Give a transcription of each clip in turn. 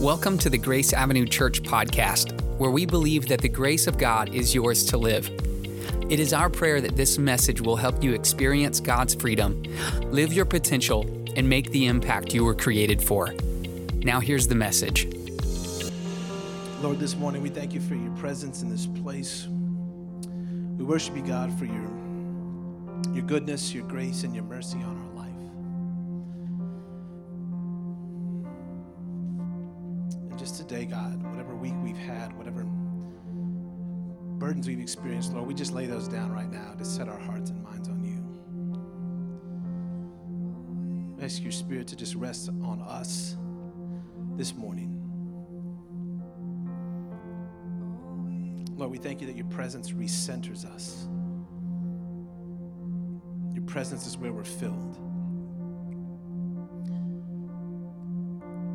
Welcome to the Grace Avenue Church podcast, where we believe that the grace of God is yours to live. It is our prayer that this message will help you experience God's freedom, live your potential, and make the impact you were created for. Now, here's the message. Lord, this morning we thank you for your presence in this place. We worship you, God, for your, your goodness, your grace, and your mercy on our life. Just today, God, whatever week we've had, whatever burdens we've experienced, Lord, we just lay those down right now to set our hearts and minds on you. Ask your spirit to just rest on us this morning. Lord, we thank you that your presence recenters us. Your presence is where we're filled.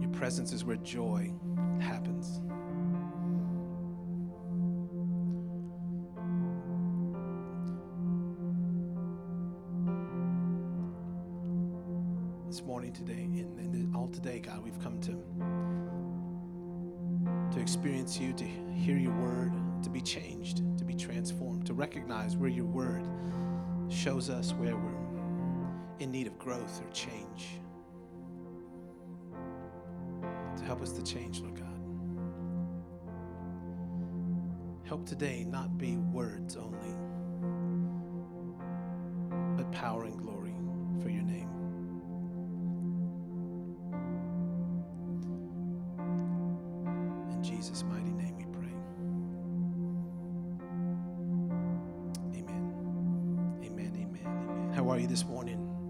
Your presence is where joy happens. This morning, today, and, and all today, God, we've come to to experience you, to hear your word, to be changed, to be transformed, to recognize where your word shows us where we're in need of growth or change. To help us to change, Lord God. Help today not be words only, but power and glory for your name. In Jesus' mighty name we pray. Amen. Amen. Amen. Amen. How are you this morning?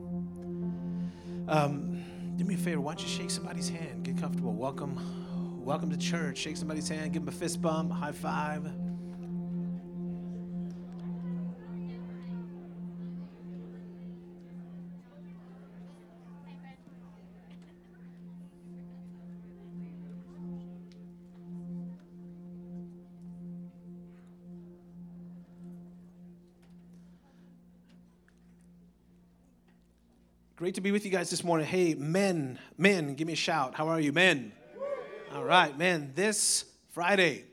Um, do me a favor. Why don't you shake somebody's hand? Get comfortable. Welcome. Welcome to church. Shake somebody's hand. Give them a fist bump. High five. Great to be with you guys this morning. Hey, men, men, give me a shout. How are you, men? All right, men, This Friday,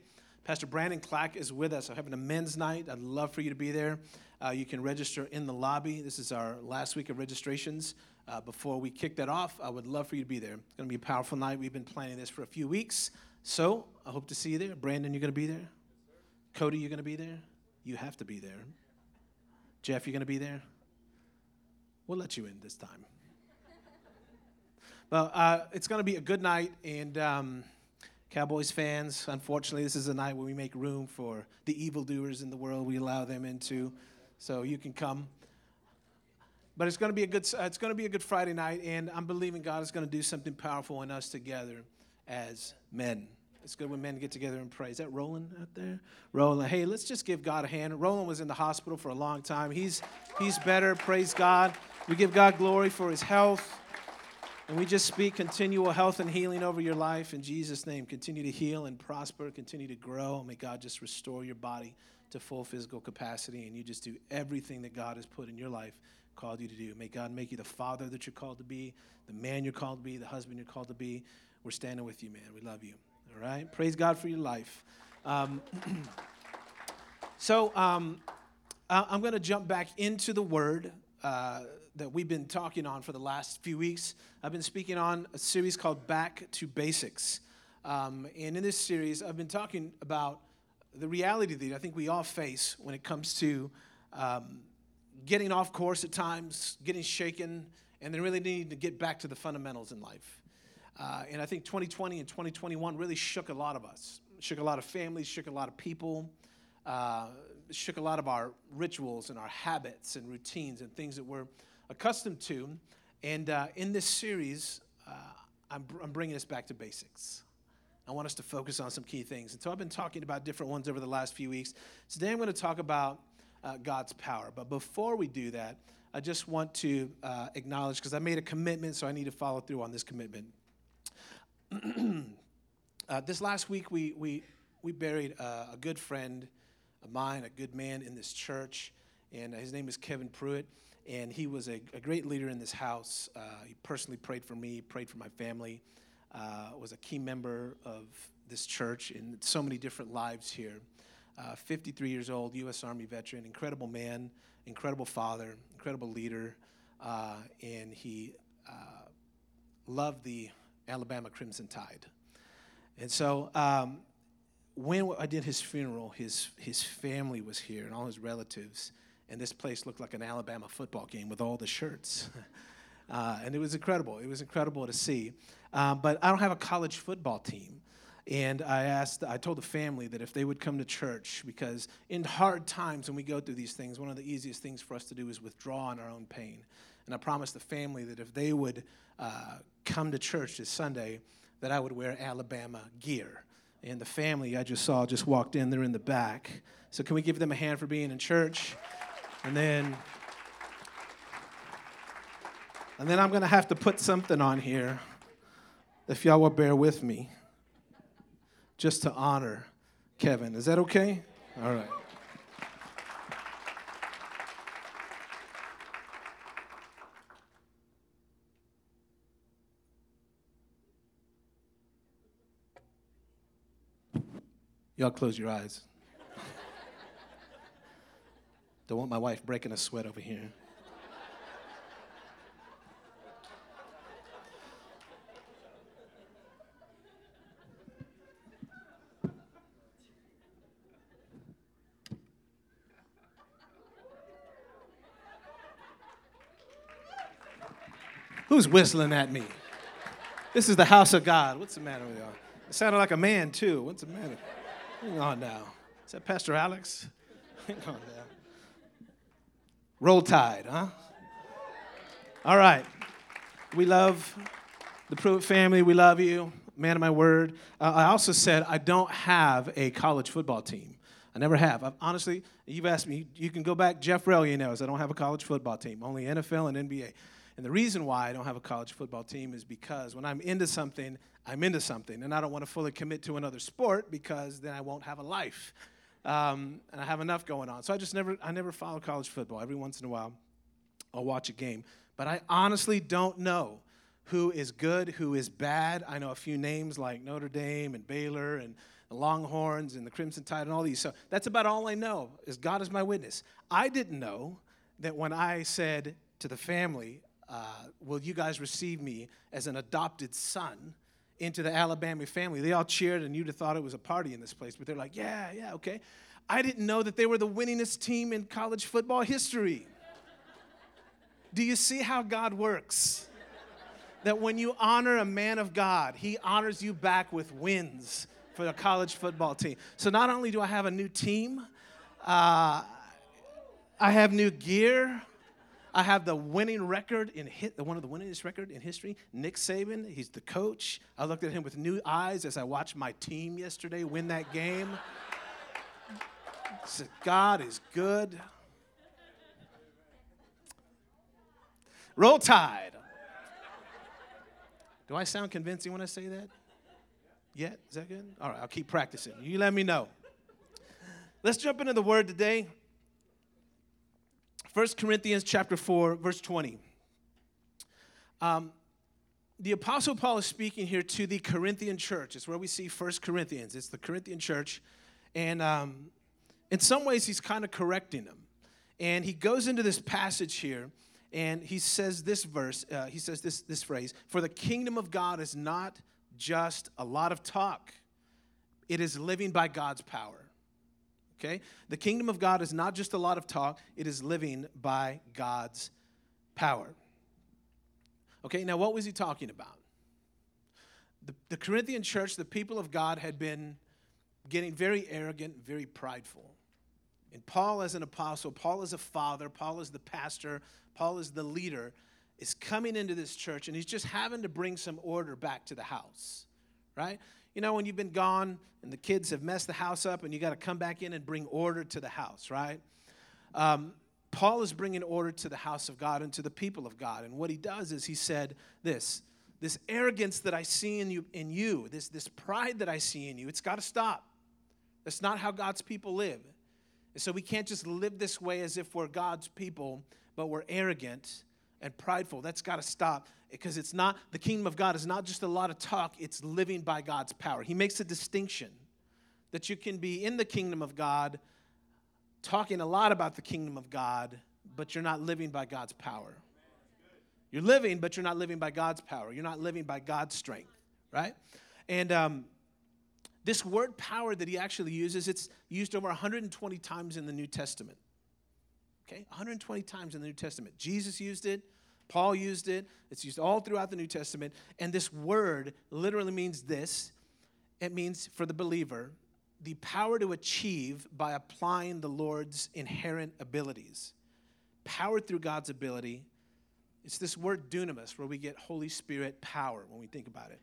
Pastor Brandon Clack is with us. I'm having a men's night. I'd love for you to be there. Uh, you can register in the lobby. This is our last week of registrations. Uh, before we kick that off, I would love for you to be there. It's going to be a powerful night. We've been planning this for a few weeks. So I hope to see you there. Brandon, you're going to be there? Cody, you're going to be there? You have to be there. Jeff, you're going to be there? We'll let you in this time. well, uh, it's going to be a good night, and um, Cowboys fans, unfortunately, this is a night when we make room for the evildoers in the world. We allow them into, so you can come. But it's going to be a good. Uh, it's going to be a good Friday night, and I'm believing God is going to do something powerful in us together as men. It's good when men get together and pray. Is that Roland out there? Roland, hey, let's just give God a hand. Roland was in the hospital for a long time. He's he's better. Praise God. We give God glory for his health. And we just speak continual health and healing over your life in Jesus' name. Continue to heal and prosper, continue to grow. May God just restore your body to full physical capacity, and you just do everything that God has put in your life, called you to do. May God make you the father that you're called to be, the man you're called to be, the husband you're called to be. We're standing with you, man. We love you. All right? Praise God for your life. Um, so um, I'm going to jump back into the Word. Uh, that we've been talking on for the last few weeks. I've been speaking on a series called Back to Basics. Um, and in this series, I've been talking about the reality that I think we all face when it comes to um, getting off course at times, getting shaken, and then really needing to get back to the fundamentals in life. Uh, and I think 2020 and 2021 really shook a lot of us, shook a lot of families, shook a lot of people. Uh, shook a lot of our rituals and our habits and routines and things that we're accustomed to. And uh, in this series, uh, I'm, I'm bringing us back to basics. I want us to focus on some key things. And so I've been talking about different ones over the last few weeks. Today I'm going to talk about uh, God's power. But before we do that, I just want to uh, acknowledge, because I made a commitment, so I need to follow through on this commitment. uh, this last week, we, we, we buried a good friend of mine, a good man in this church, and his name is Kevin Pruitt and he was a, a great leader in this house. Uh, he personally prayed for me, prayed for my family. uh, was a key member of this church in so many different lives here. Uh, 53 years old, U.S. Army veteran, incredible man, incredible father, incredible leader, uh, and he uh, loved the Alabama Crimson Tide. And so um, when I did his funeral, his, his family was here and all his relatives, and this place looked like an Alabama football game with all the shirts. uh, and it was incredible. It was incredible to see. Um, but I don't have a college football team. And I asked, I told the family that if they would come to church, because in hard times when we go through these things, one of the easiest things for us to do is withdraw on our own pain. And I promised the family that if they would uh, come to church this Sunday, that I would wear Alabama gear. And the family I just saw just walked in, they're in the back. So can we give them a hand for being in church? And then and then I'm going to have to put something on here if y'all will bear with me just to honor Kevin. Is that okay? All right. Y'all close your eyes. Don't want my wife breaking a sweat over here. Who's whistling at me? This is the house of God. What's the matter with y'all? It sounded like a man, too. What's the matter? Hang on now. Is that Pastor Alex? Hang on now. Roll Tide, huh? All right. We love the Pruitt family. We love you. Man of my word. Uh, I also said I don't have a college football team. I never have. I've, honestly, you've asked me, you can go back. Jeff Rellier knows I don't have a college football team, only NFL and NBA. And the reason why I don't have a college football team is because when I'm into something, I'm into something. And I don't want to fully commit to another sport because then I won't have a life. Um, and I have enough going on. So I just never, I never follow college football. Every once in a while, I'll watch a game. But I honestly don't know who is good, who is bad. I know a few names like Notre Dame and Baylor and the Longhorns and the Crimson Tide and all these. So that's about all I know is God is my witness. I didn't know that when I said to the family, uh, will you guys receive me as an adopted son into the Alabama family? They all cheered, and you'd have thought it was a party in this place, but they're like, yeah, yeah, okay. I didn't know that they were the winningest team in college football history. Do you see how God works? That when you honor a man of God, he honors you back with wins for the college football team. So not only do I have a new team, uh, I have new gear. I have the winning record in hit, one of the winningest record in history. Nick Saban, he's the coach. I looked at him with new eyes as I watched my team yesterday win that game. I said, God is good. Roll Tide. Do I sound convincing when I say that? Yet? Is that good? All right, I'll keep practicing. You let me know. Let's jump into the word today. 1 Corinthians chapter 4, verse 20. Um, the Apostle Paul is speaking here to the Corinthian church. It's where we see 1 Corinthians. It's the Corinthian church. And um, in some ways, he's kind of correcting them. And he goes into this passage here and he says this verse, uh, he says this, this phrase For the kingdom of God is not just a lot of talk, it is living by God's power. Okay? The kingdom of God is not just a lot of talk, it is living by God's power. Okay, now what was he talking about? The, the Corinthian church, the people of God, had been getting very arrogant, very prideful. And Paul, as an apostle, Paul, as a father, Paul, as the pastor, Paul, as the leader, is coming into this church and he's just having to bring some order back to the house, right? You know, when you've been gone and the kids have messed the house up and you got to come back in and bring order to the house, right? Um, Paul is bringing order to the house of God and to the people of God. And what he does is he said this this arrogance that I see in you, in you this, this pride that I see in you, it's got to stop. That's not how God's people live. And so we can't just live this way as if we're God's people, but we're arrogant and prideful. That's got to stop. Because it's not, the kingdom of God is not just a lot of talk, it's living by God's power. He makes a distinction that you can be in the kingdom of God, talking a lot about the kingdom of God, but you're not living by God's power. You're living, but you're not living by God's power. You're not living by God's strength, right? And um, this word power that he actually uses, it's used over 120 times in the New Testament. Okay, 120 times in the New Testament. Jesus used it, Paul used it, it's used all throughout the New Testament. And this word literally means this it means for the believer, the power to achieve by applying the Lord's inherent abilities. Power through God's ability. It's this word dunamis, where we get Holy Spirit power when we think about it.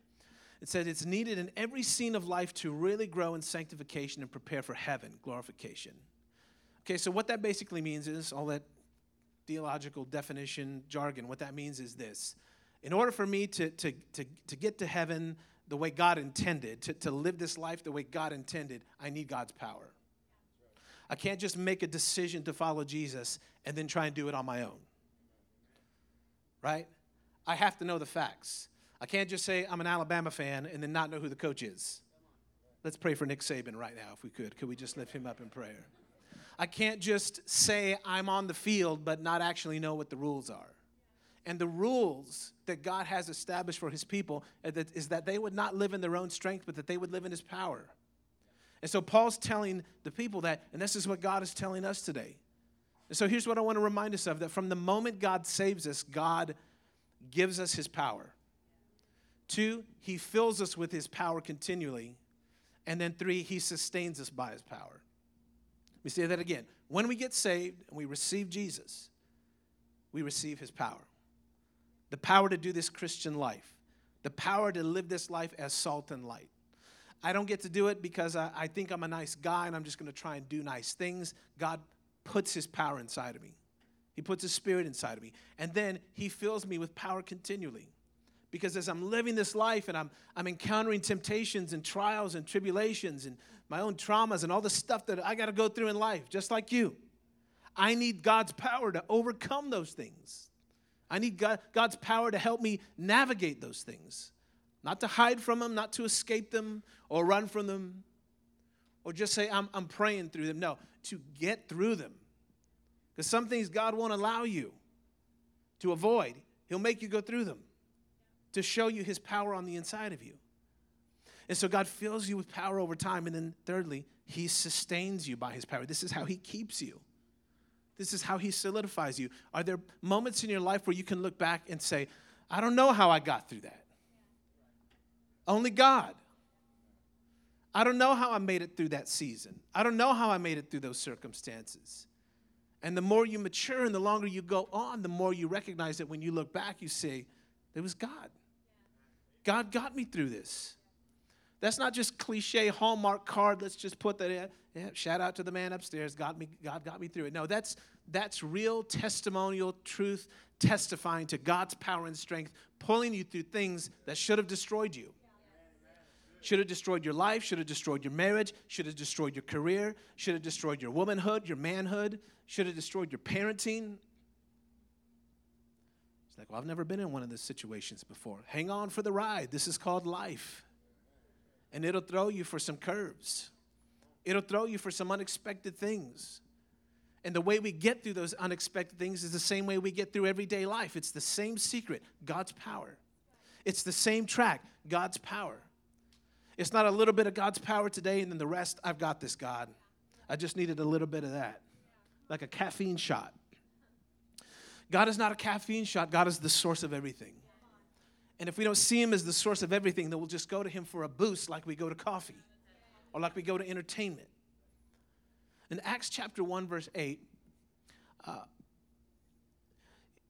It says it's needed in every scene of life to really grow in sanctification and prepare for heaven, glorification. Okay, so what that basically means is all that theological definition jargon, what that means is this. In order for me to, to, to, to get to heaven the way God intended, to, to live this life the way God intended, I need God's power. I can't just make a decision to follow Jesus and then try and do it on my own. Right? I have to know the facts. I can't just say I'm an Alabama fan and then not know who the coach is. Let's pray for Nick Saban right now, if we could. Could we just lift him up in prayer? I can't just say I'm on the field but not actually know what the rules are. And the rules that God has established for his people is that they would not live in their own strength, but that they would live in his power. And so Paul's telling the people that, and this is what God is telling us today. And so here's what I want to remind us of that from the moment God saves us, God gives us his power. Two, he fills us with his power continually. And then three, he sustains us by his power. Me say that again. When we get saved and we receive Jesus, we receive his power. The power to do this Christian life, the power to live this life as salt and light. I don't get to do it because I, I think I'm a nice guy and I'm just going to try and do nice things. God puts his power inside of me, He puts his spirit inside of me. And then He fills me with power continually. Because as I'm living this life and I'm, I'm encountering temptations and trials and tribulations and my own traumas and all the stuff that I got to go through in life, just like you, I need God's power to overcome those things. I need God, God's power to help me navigate those things. Not to hide from them, not to escape them or run from them or just say, I'm, I'm praying through them. No, to get through them. Because some things God won't allow you to avoid, He'll make you go through them to show you his power on the inside of you. And so God fills you with power over time. And then, thirdly, he sustains you by his power. This is how he keeps you. This is how he solidifies you. Are there moments in your life where you can look back and say, I don't know how I got through that? Only God. I don't know how I made it through that season. I don't know how I made it through those circumstances. And the more you mature and the longer you go on, the more you recognize that when you look back, you say, it was God. God got me through this. That's not just cliche Hallmark card. Let's just put that in. Yeah, shout out to the man upstairs. God, me, God got me through it. No, that's, that's real testimonial truth, testifying to God's power and strength, pulling you through things that should have destroyed you. Should have destroyed your life, should have destroyed your marriage, should have destroyed your career, should have destroyed your womanhood, your manhood, should have destroyed your parenting, it's like, well, I've never been in one of those situations before. Hang on for the ride. This is called life. And it'll throw you for some curves, it'll throw you for some unexpected things. And the way we get through those unexpected things is the same way we get through everyday life. It's the same secret God's power. It's the same track God's power. It's not a little bit of God's power today and then the rest, I've got this, God. I just needed a little bit of that, like a caffeine shot. God is not a caffeine shot, God is the source of everything. And if we don't see Him as the source of everything, then we'll just go to Him for a boost like we go to coffee or like we go to entertainment. In Acts chapter 1, verse 8, uh,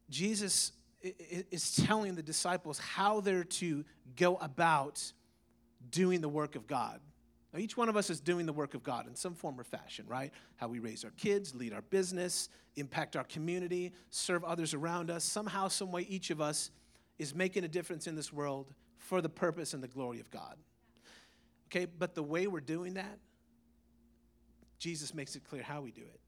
Jesus is telling the disciples how they're to go about doing the work of God. Now, each one of us is doing the work of God in some form or fashion, right? How we raise our kids, lead our business, impact our community, serve others around us. Somehow, some way, each of us is making a difference in this world for the purpose and the glory of God. Okay, but the way we're doing that, Jesus makes it clear how we do it.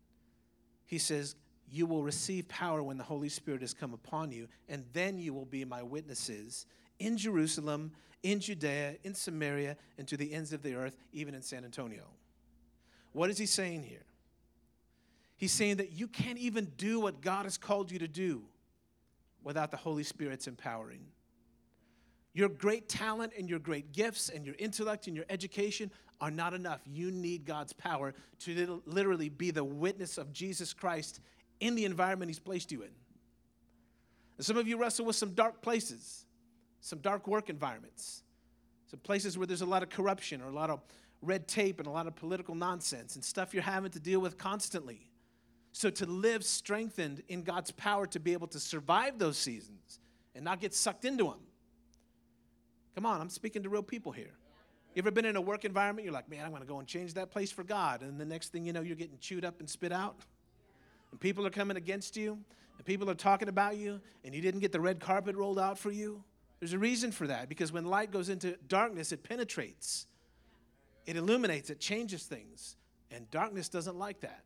He says, you will receive power when the Holy Spirit has come upon you, and then you will be my witnesses in Jerusalem, in Judea, in Samaria, and to the ends of the earth, even in San Antonio. What is he saying here? He's saying that you can't even do what God has called you to do without the Holy Spirit's empowering. Your great talent and your great gifts and your intellect and your education are not enough. You need God's power to literally be the witness of Jesus Christ in the environment He's placed you in. And some of you wrestle with some dark places, some dark work environments, some places where there's a lot of corruption or a lot of red tape and a lot of political nonsense and stuff you're having to deal with constantly. So, to live strengthened in God's power to be able to survive those seasons and not get sucked into them. Come on, I'm speaking to real people here. You ever been in a work environment? You're like, man, I'm going to go and change that place for God. And the next thing you know, you're getting chewed up and spit out and people are coming against you, and people are talking about you, and you didn't get the red carpet rolled out for you, there's a reason for that because when light goes into darkness, it penetrates, it illuminates, it changes things, and darkness doesn't like that.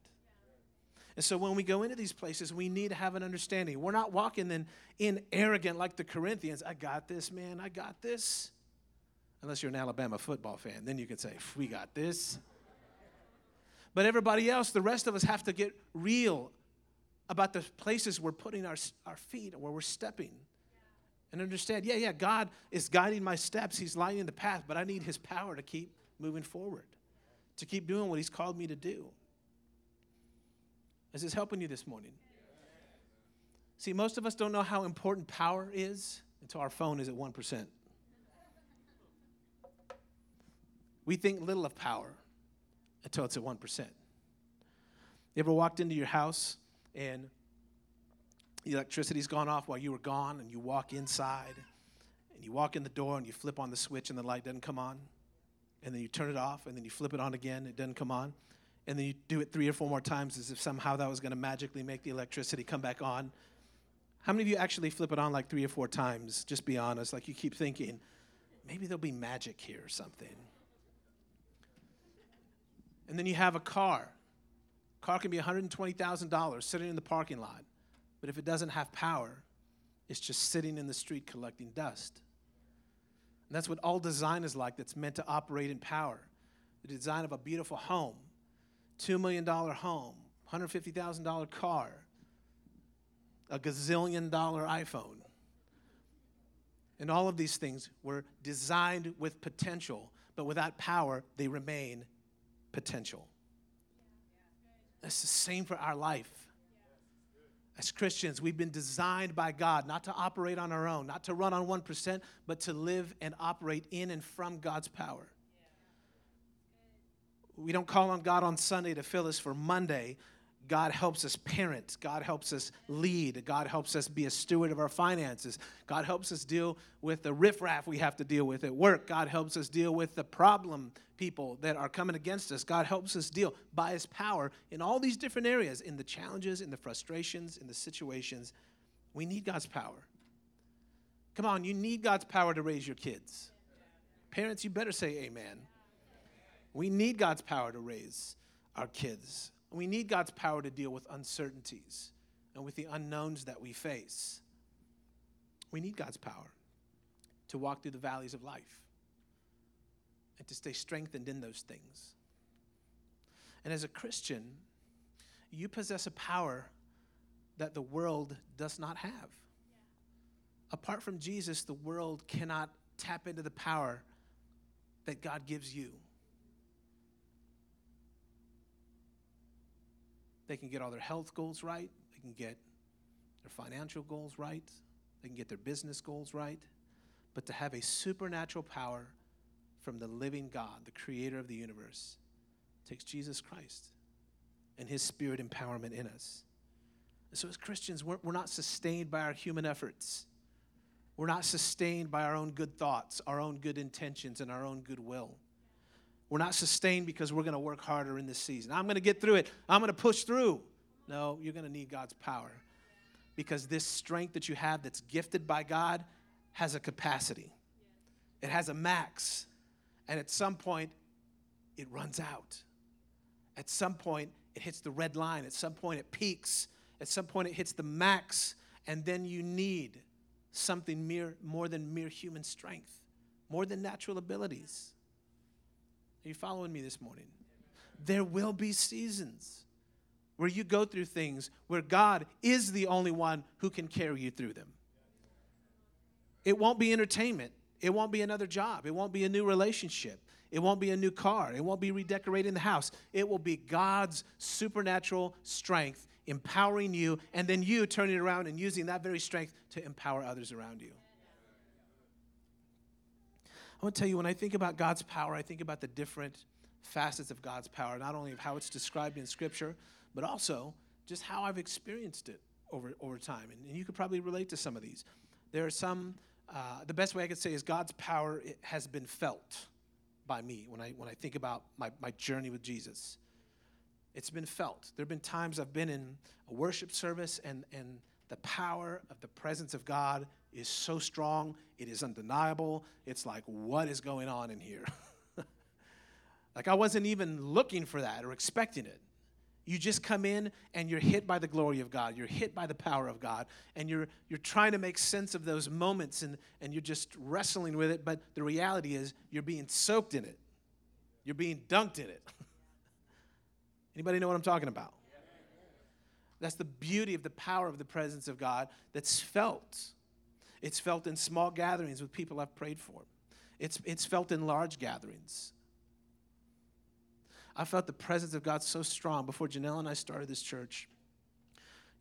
And so when we go into these places, we need to have an understanding. We're not walking in, in arrogant like the Corinthians. I got this, man. I got this. Unless you're an Alabama football fan, then you can say, we got this. But everybody else, the rest of us have to get real about the places we're putting our, our feet, and where we're stepping. And understand, yeah, yeah, God is guiding my steps. He's lighting the path, but I need His power to keep moving forward, to keep doing what He's called me to do. Is this helping you this morning? See, most of us don't know how important power is until our phone is at 1%. We think little of power until it's at 1%. You ever walked into your house and the electricity's gone off while you were gone, and you walk inside and you walk in the door and you flip on the switch and the light doesn't come on? And then you turn it off and then you flip it on again, it doesn't come on. And then you do it three or four more times as if somehow that was going to magically make the electricity come back on. How many of you actually flip it on like three or four times? Just be honest. Like you keep thinking, maybe there'll be magic here or something. And then you have a car. Car can be $120,000 sitting in the parking lot. But if it doesn't have power, it's just sitting in the street collecting dust. And that's what all design is like that's meant to operate in power. The design of a beautiful home, $2 million home, $150,000 car, a gazillion dollar iPhone. And all of these things were designed with potential, but without power, they remain potential. It's the same for our life. As Christians, we've been designed by God not to operate on our own, not to run on 1%, but to live and operate in and from God's power. We don't call on God on Sunday to fill us for Monday, God helps us parent. God helps us lead. God helps us be a steward of our finances. God helps us deal with the riffraff we have to deal with at work. God helps us deal with the problem people that are coming against us. God helps us deal by His power in all these different areas, in the challenges, in the frustrations, in the situations. We need God's power. Come on, you need God's power to raise your kids. Parents, you better say amen. We need God's power to raise our kids. We need God's power to deal with uncertainties and with the unknowns that we face. We need God's power to walk through the valleys of life and to stay strengthened in those things. And as a Christian, you possess a power that the world does not have. Yeah. Apart from Jesus, the world cannot tap into the power that God gives you. They can get all their health goals right. They can get their financial goals right. They can get their business goals right. But to have a supernatural power from the living God, the creator of the universe, takes Jesus Christ and his spirit empowerment in us. So, as Christians, we're, we're not sustained by our human efforts. We're not sustained by our own good thoughts, our own good intentions, and our own goodwill. We're not sustained because we're going to work harder in this season. I'm going to get through it. I'm going to push through. No, you're going to need God's power because this strength that you have that's gifted by God has a capacity, it has a max. And at some point, it runs out. At some point, it hits the red line. At some point, it peaks. at some point it hits the max, and then you need something mere, more than mere human strength, more than natural abilities. Are you following me this morning? There will be seasons where you go through things where God is the only one who can carry you through them. It won't be entertainment. It won't be another job. It won't be a new relationship. It won't be a new car. It won't be redecorating the house. It will be God's supernatural strength empowering you, and then you turning around and using that very strength to empower others around you. I want to tell you, when I think about God's power, I think about the different facets of God's power, not only of how it's described in Scripture, but also just how I've experienced it over, over time. And, and you could probably relate to some of these. There are some, uh, the best way I could say is God's power has been felt by me when I, when I think about my, my journey with Jesus. It's been felt. There have been times I've been in a worship service and, and the power of the presence of God is so strong, it is undeniable. It's like, what is going on in here? like, I wasn't even looking for that or expecting it. You just come in and you're hit by the glory of God. You're hit by the power of God. And you're, you're trying to make sense of those moments and, and you're just wrestling with it. But the reality is, you're being soaked in it, you're being dunked in it. Anybody know what I'm talking about? That's the beauty of the power of the presence of God that's felt. It's felt in small gatherings with people I've prayed for. It's, it's felt in large gatherings. I felt the presence of God so strong before Janelle and I started this church.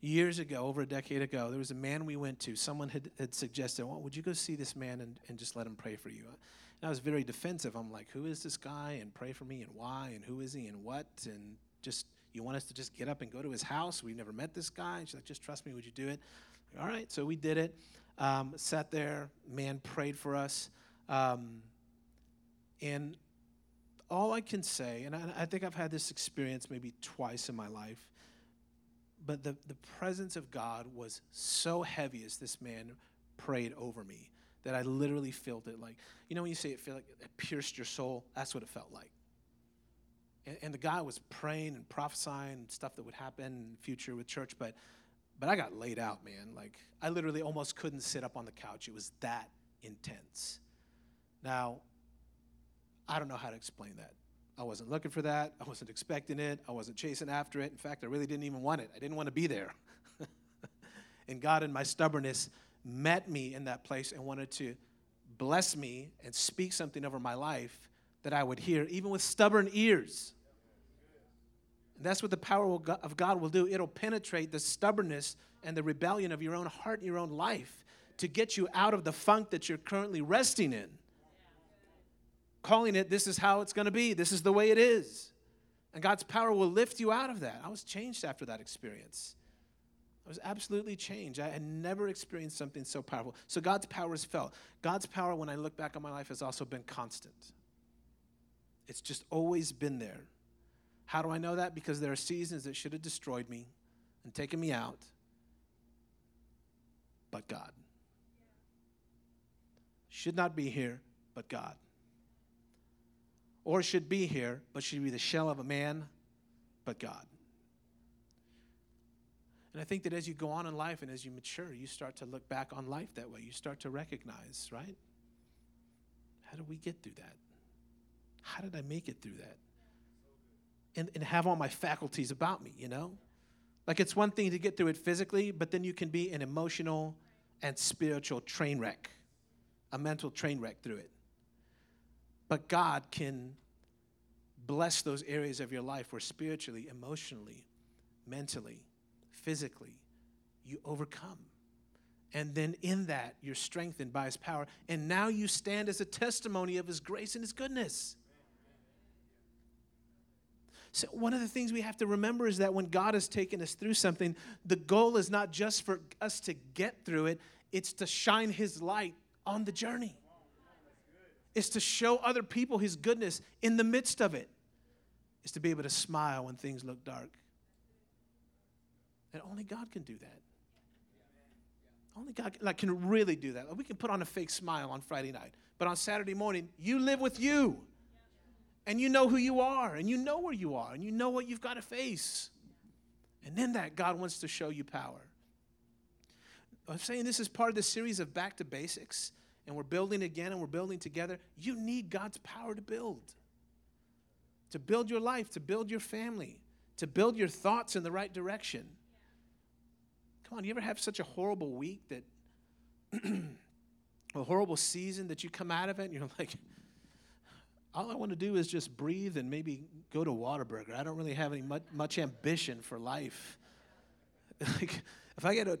Years ago, over a decade ago, there was a man we went to. Someone had, had suggested, well, Would you go see this man and, and just let him pray for you? And I was very defensive. I'm like, Who is this guy? And pray for me, and why? And who is he? And what? And just you want us to just get up and go to his house? We've never met this guy. And she's like, just trust me. Would you do it? All right. So we did it. Um, sat there. Man prayed for us. Um, and all I can say, and I, I, think I've had this experience maybe twice in my life, but the, the presence of God was so heavy as this man prayed over me that I literally felt it like, you know, when you say it feel like it pierced your soul, that's what it felt like. And, and the guy was praying and prophesying stuff that would happen in the future with church, but but I got laid out, man. Like I literally almost couldn't sit up on the couch. It was that intense. Now, I don't know how to explain that. I wasn't looking for that. I wasn't expecting it. I wasn't chasing after it. In fact, I really didn't even want it. I didn't want to be there. and God, in my stubbornness, met me in that place and wanted to bless me and speak something over my life that I would hear, even with stubborn ears. And that's what the power of God will do. It'll penetrate the stubbornness and the rebellion of your own heart and your own life to get you out of the funk that you're currently resting in. Calling it, this is how it's going to be, this is the way it is. And God's power will lift you out of that. I was changed after that experience. I was absolutely changed. I had never experienced something so powerful. So God's power is felt. God's power, when I look back on my life, has also been constant. It's just always been there. How do I know that? Because there are seasons that should have destroyed me and taken me out, but God. Should not be here, but God. Or should be here, but should be the shell of a man, but God. And I think that as you go on in life and as you mature, you start to look back on life that way. You start to recognize, right? How do we get through that? How did I make it through that? And, and have all my faculties about me, you know? Like it's one thing to get through it physically, but then you can be an emotional and spiritual train wreck, a mental train wreck through it. But God can bless those areas of your life where spiritually, emotionally, mentally, physically, you overcome. And then in that, you're strengthened by His power. And now you stand as a testimony of His grace and His goodness. So, one of the things we have to remember is that when God has taken us through something, the goal is not just for us to get through it, it's to shine His light on the journey. It's to show other people His goodness in the midst of it. It's to be able to smile when things look dark. And only God can do that. Only God like, can really do that. We can put on a fake smile on Friday night, but on Saturday morning, you live with you and you know who you are, and you know where you are, and you know what you've got to face. And in that, God wants to show you power. I'm saying this is part of the series of Back to Basics, and we're building again and we're building together. You need God's power to build, to build your life, to build your family, to build your thoughts in the right direction. Come on, you ever have such a horrible week that, a horrible season that you come out of it and you're like, all I want to do is just breathe and maybe go to Whataburger. I don't really have any much, much ambition for life. like, if I get an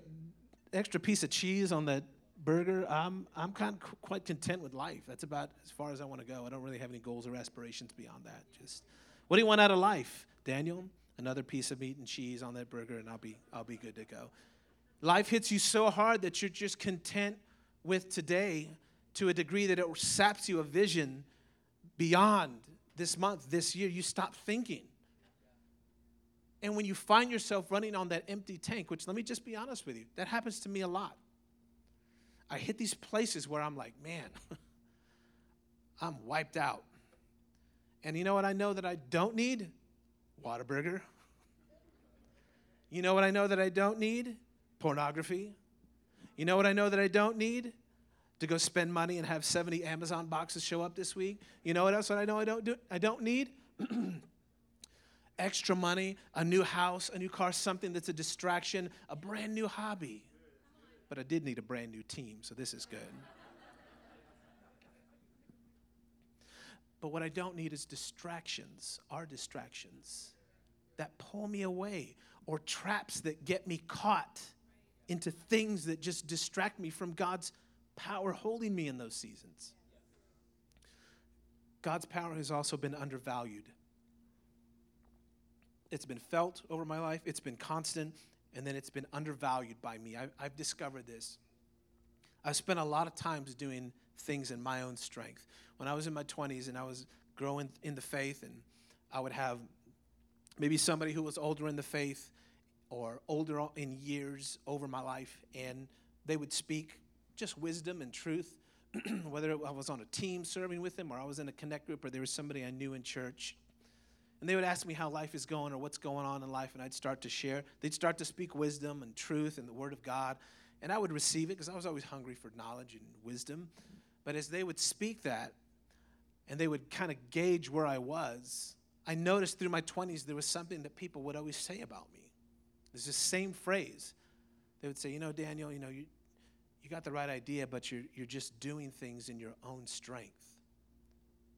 extra piece of cheese on that burger, I'm, I'm kind of quite content with life. That's about as far as I want to go. I don't really have any goals or aspirations beyond that. Just, what do you want out of life, Daniel? Another piece of meat and cheese on that burger, and I'll be, I'll be good to go. Life hits you so hard that you're just content with today to a degree that it saps you of vision beyond this month, this year, you stop thinking. And when you find yourself running on that empty tank, which let me just be honest with you, that happens to me a lot. I hit these places where I'm like, man, I'm wiped out. And you know what I know that I don't need? Whataburger. You know what I know that I don't need? Pornography. You know what I know that I don't need? To go spend money and have 70 Amazon boxes show up this week. You know what else I know I don't do? I don't need extra money, a new house, a new car, something that's a distraction, a brand new hobby. But I did need a brand new team, so this is good. But what I don't need is distractions, are distractions that pull me away or traps that get me caught into things that just distract me from God's power holding me in those seasons. God's power has also been undervalued. It's been felt over my life, it's been constant, and then it's been undervalued by me. I've, I've discovered this. I've spent a lot of times doing things in my own strength. When I was in my 20s and I was growing in the faith, and I would have maybe somebody who was older in the faith or older in years over my life, and they would speak just wisdom and truth, whether I was on a team serving with them or I was in a connect group or there was somebody I knew in church. And they would ask me how life is going or what's going on in life, and I'd start to share. They'd start to speak wisdom and truth and the Word of God, and I would receive it because I was always hungry for knowledge and wisdom. But as they would speak that, and they would kind of gauge where I was, I noticed through my 20s there was something that people would always say about me. There's this same phrase. They would say, You know, Daniel, you know, you, you got the right idea, but you're, you're just doing things in your own strength.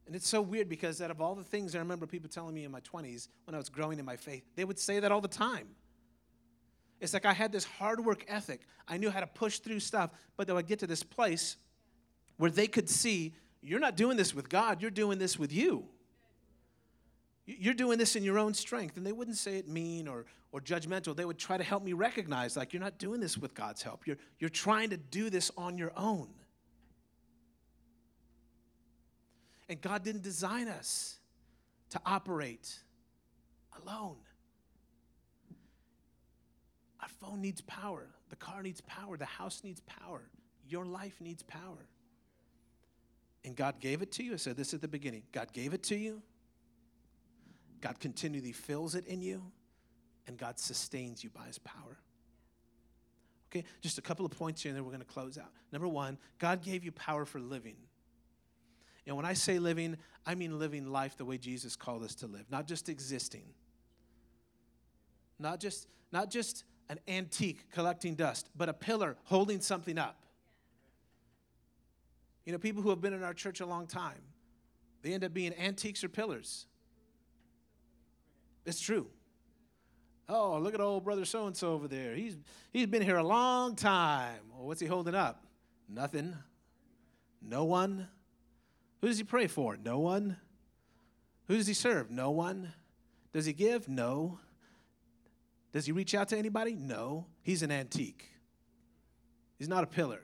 And it's so weird because out of all the things I remember people telling me in my 20s when I was growing in my faith, they would say that all the time. It's like I had this hard work ethic. I knew how to push through stuff, but then I'd get to this place where they could see you're not doing this with God, you're doing this with you. You're doing this in your own strength. And they wouldn't say it mean or, or judgmental. They would try to help me recognize, like, you're not doing this with God's help. You're, you're trying to do this on your own. And God didn't design us to operate alone. Our phone needs power. The car needs power. The house needs power. Your life needs power. And God gave it to you. I said this at the beginning God gave it to you God continually fills it in you, and God sustains you by his power. Okay, just a couple of points here, and then we're going to close out. Number one, God gave you power for living. And when I say living, I mean living life the way Jesus called us to live, not just existing. Not just, not just an antique collecting dust, but a pillar holding something up. You know, people who have been in our church a long time, they end up being antiques or pillars. It's true. Oh, look at old brother so and so over there. He's, he's been here a long time. Well, what's he holding up? Nothing. No one. Who does he pray for? No one. Who does he serve? No one. Does he give? No. Does he reach out to anybody? No. He's an antique. He's not a pillar.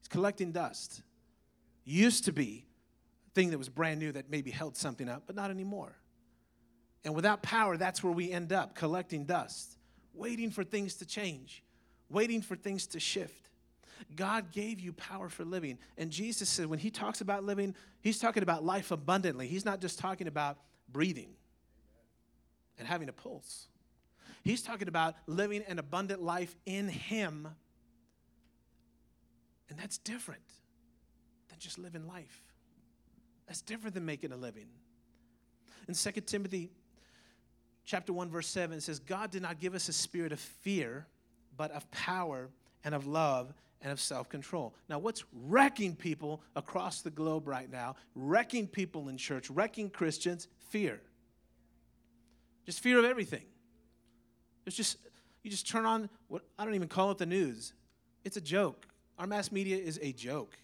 He's collecting dust. Used to be a thing that was brand new that maybe held something up, but not anymore. And without power, that's where we end up collecting dust, waiting for things to change, waiting for things to shift. God gave you power for living. And Jesus said, when he talks about living, he's talking about life abundantly. He's not just talking about breathing and having a pulse. He's talking about living an abundant life in Him. And that's different than just living life. That's different than making a living. In 2 Timothy chapter 1 verse 7 says God did not give us a spirit of fear, but of power and of love and of self-control. Now what's wrecking people across the globe right now, wrecking people in church, wrecking Christians? Fear. Just fear of everything. It's just you just turn on what I don't even call it the news. It's a joke. Our mass media is a joke.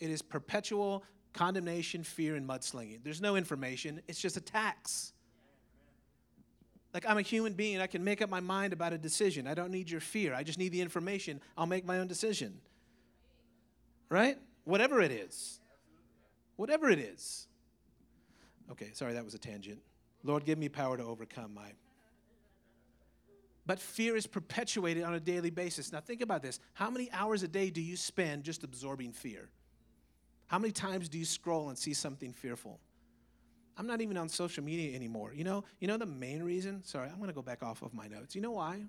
It is perpetual condemnation, fear, and mudslinging. There's no information, it's just attacks. Like, I'm a human being, I can make up my mind about a decision. I don't need your fear, I just need the information. I'll make my own decision. Right? Whatever it is. Whatever it is. Okay, sorry, that was a tangent. Lord, give me power to overcome my. But fear is perpetuated on a daily basis. Now, think about this. How many hours a day do you spend just absorbing fear? How many times do you scroll and see something fearful? I'm not even on social media anymore. You know, you know the main reason? Sorry, I'm going to go back off of my notes. You know why?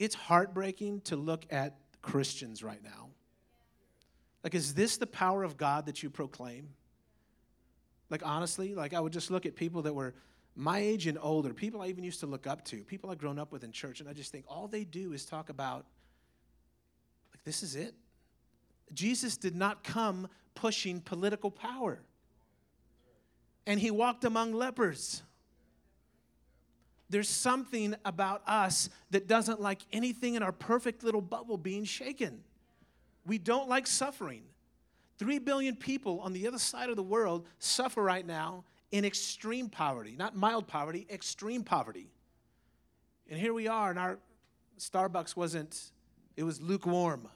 It's heartbreaking to look at Christians right now. Like, is this the power of God that you proclaim? Like, honestly, like I would just look at people that were my age and older, people I even used to look up to, people I've grown up with in church, and I just think all they do is talk about, like, this is it. Jesus did not come pushing political power. And he walked among lepers. There's something about us that doesn't like anything in our perfect little bubble being shaken. We don't like suffering. Three billion people on the other side of the world suffer right now in extreme poverty, not mild poverty, extreme poverty. And here we are, and our Starbucks wasn't, it was lukewarm,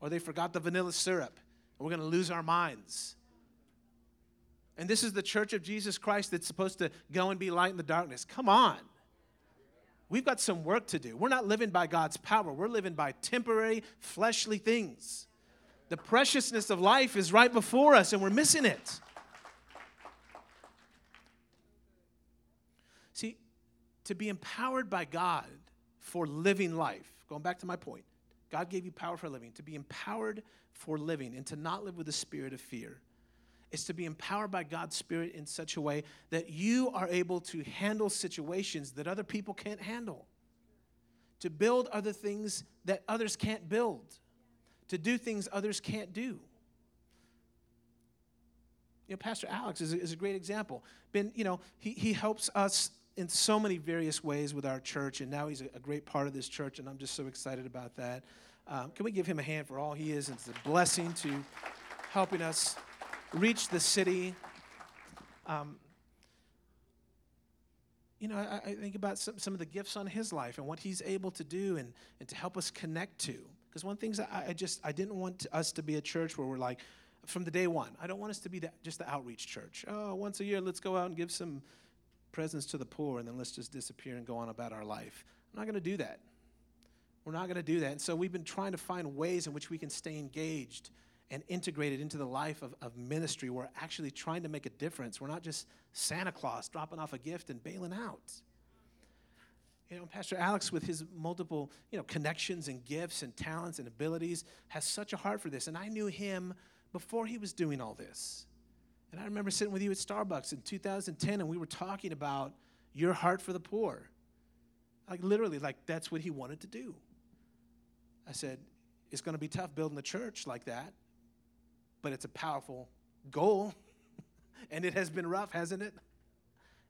or they forgot the vanilla syrup. And we're to lose our minds. And this is the church of Jesus Christ that's supposed to go and be light in the darkness. Come on. We've got some work to do. We're not living by God's power, we're living by temporary, fleshly things. The preciousness of life is right before us, and we're missing it. See, to be empowered by God for living life, going back to my point, God gave you power for living. To be empowered for living and to not live with a spirit of fear is to be empowered by God's Spirit in such a way that you are able to handle situations that other people can't handle, to build other things that others can't build, to do things others can't do. You know, Pastor Alex is a, is a great example. Been, you know, he, he helps us in so many various ways with our church, and now he's a, a great part of this church, and I'm just so excited about that. Um, can we give him a hand for all he is? It's a blessing to helping us reach the city. Um, you know, I, I, think about some, some of the gifts on his life and what he's able to do and, and to help us connect to. Because one thing I, I just, I didn't want us to be a church where we're like, from the day one, I don't want us to be the, just the outreach church. Oh, once a year, let's go out and give some presents to the poor and then let's just disappear and go on about our life. I'm not going to do that. We're not going to do that. And so we've been trying to find ways in which we can stay engaged and integrated into the life of, of ministry. We're actually trying to make a difference. We're not just Santa Claus dropping off a gift and bailing out. You know, Pastor Alex, with his multiple, you know, connections and gifts and talents and abilities, has such a heart for this. And I knew him before he was doing all this. And I remember sitting with you at Starbucks in 2010, and we were talking about your heart for the poor. Like literally, like that's what he wanted to do. I said, it's going to be tough building a church like that but it's a powerful goal. and it has been rough, hasn't it?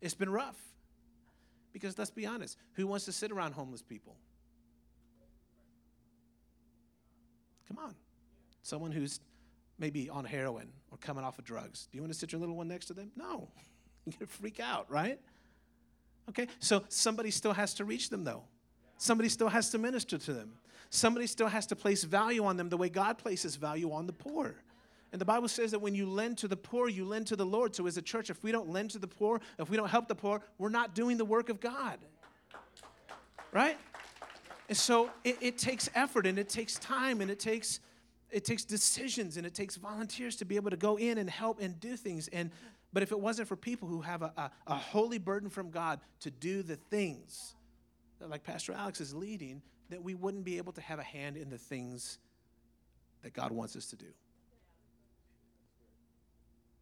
It's been rough. Because let's be honest, who wants to sit around homeless people? Come on. Someone who's maybe on heroin or coming off of drugs. Do you want to sit your little one next to them? No. You're going to freak out, right? Okay, so somebody still has to reach them, though. Somebody still has to minister to them. Somebody still has to place value on them the way God places value on the poor. And the Bible says that when you lend to the poor, you lend to the Lord. So, as a church, if we don't lend to the poor, if we don't help the poor, we're not doing the work of God. Right? And so it, it takes effort and it takes time and it takes it takes decisions and it takes volunteers to be able to go in and help and do things. And but if it wasn't for people who have a, a, a holy burden from God to do the things, that like Pastor Alex is leading, that we wouldn't be able to have a hand in the things that God wants us to do.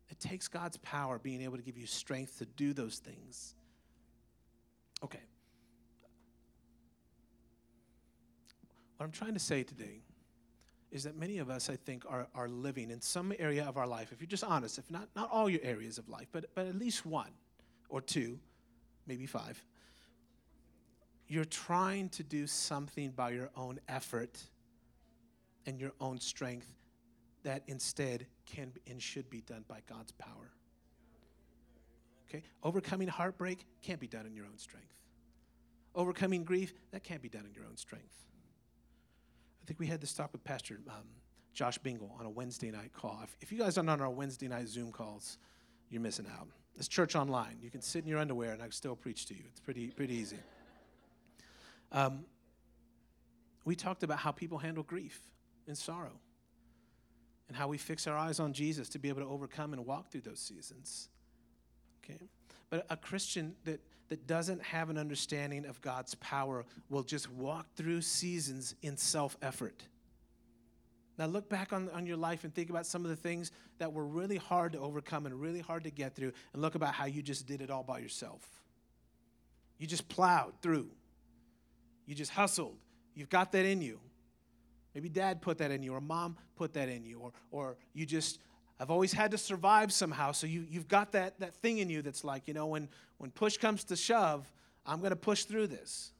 It takes God's power being able to give you strength to do those things. Okay. What I'm trying to say today is that many of us, I think, are, are living in some area of our life, if you're just honest, if not, not all your areas of life, but, but at least one or two, maybe five, you're trying to do something by your own effort and your own strength that instead can and should be done by God's power. Okay? Overcoming heartbreak can't be done in your own strength. Overcoming grief, that can't be done in your own strength. I think we had this talk with Pastor um, Josh Bingle on a Wednesday night call. If, if you guys aren't on our Wednesday night Zoom calls, you're missing out. It's church online. You can sit in your underwear and I still preach to you. It's pretty, pretty easy. Um, we talked about how people handle grief and sorrow and how we fix our eyes on Jesus to be able to overcome and walk through those seasons. Okay? But a Christian that, that doesn't have an understanding of God's power will just walk through seasons in self effort. Now, look back on, on your life and think about some of the things that were really hard to overcome and really hard to get through, and look about how you just did it all by yourself. You just plowed through, you just hustled. You've got that in you. Maybe dad put that in you, or mom put that in you, or, or you just I've always had to survive somehow. So you, you've got that, that thing in you that's like, you know, when, when push comes to shove, I'm going to push through this.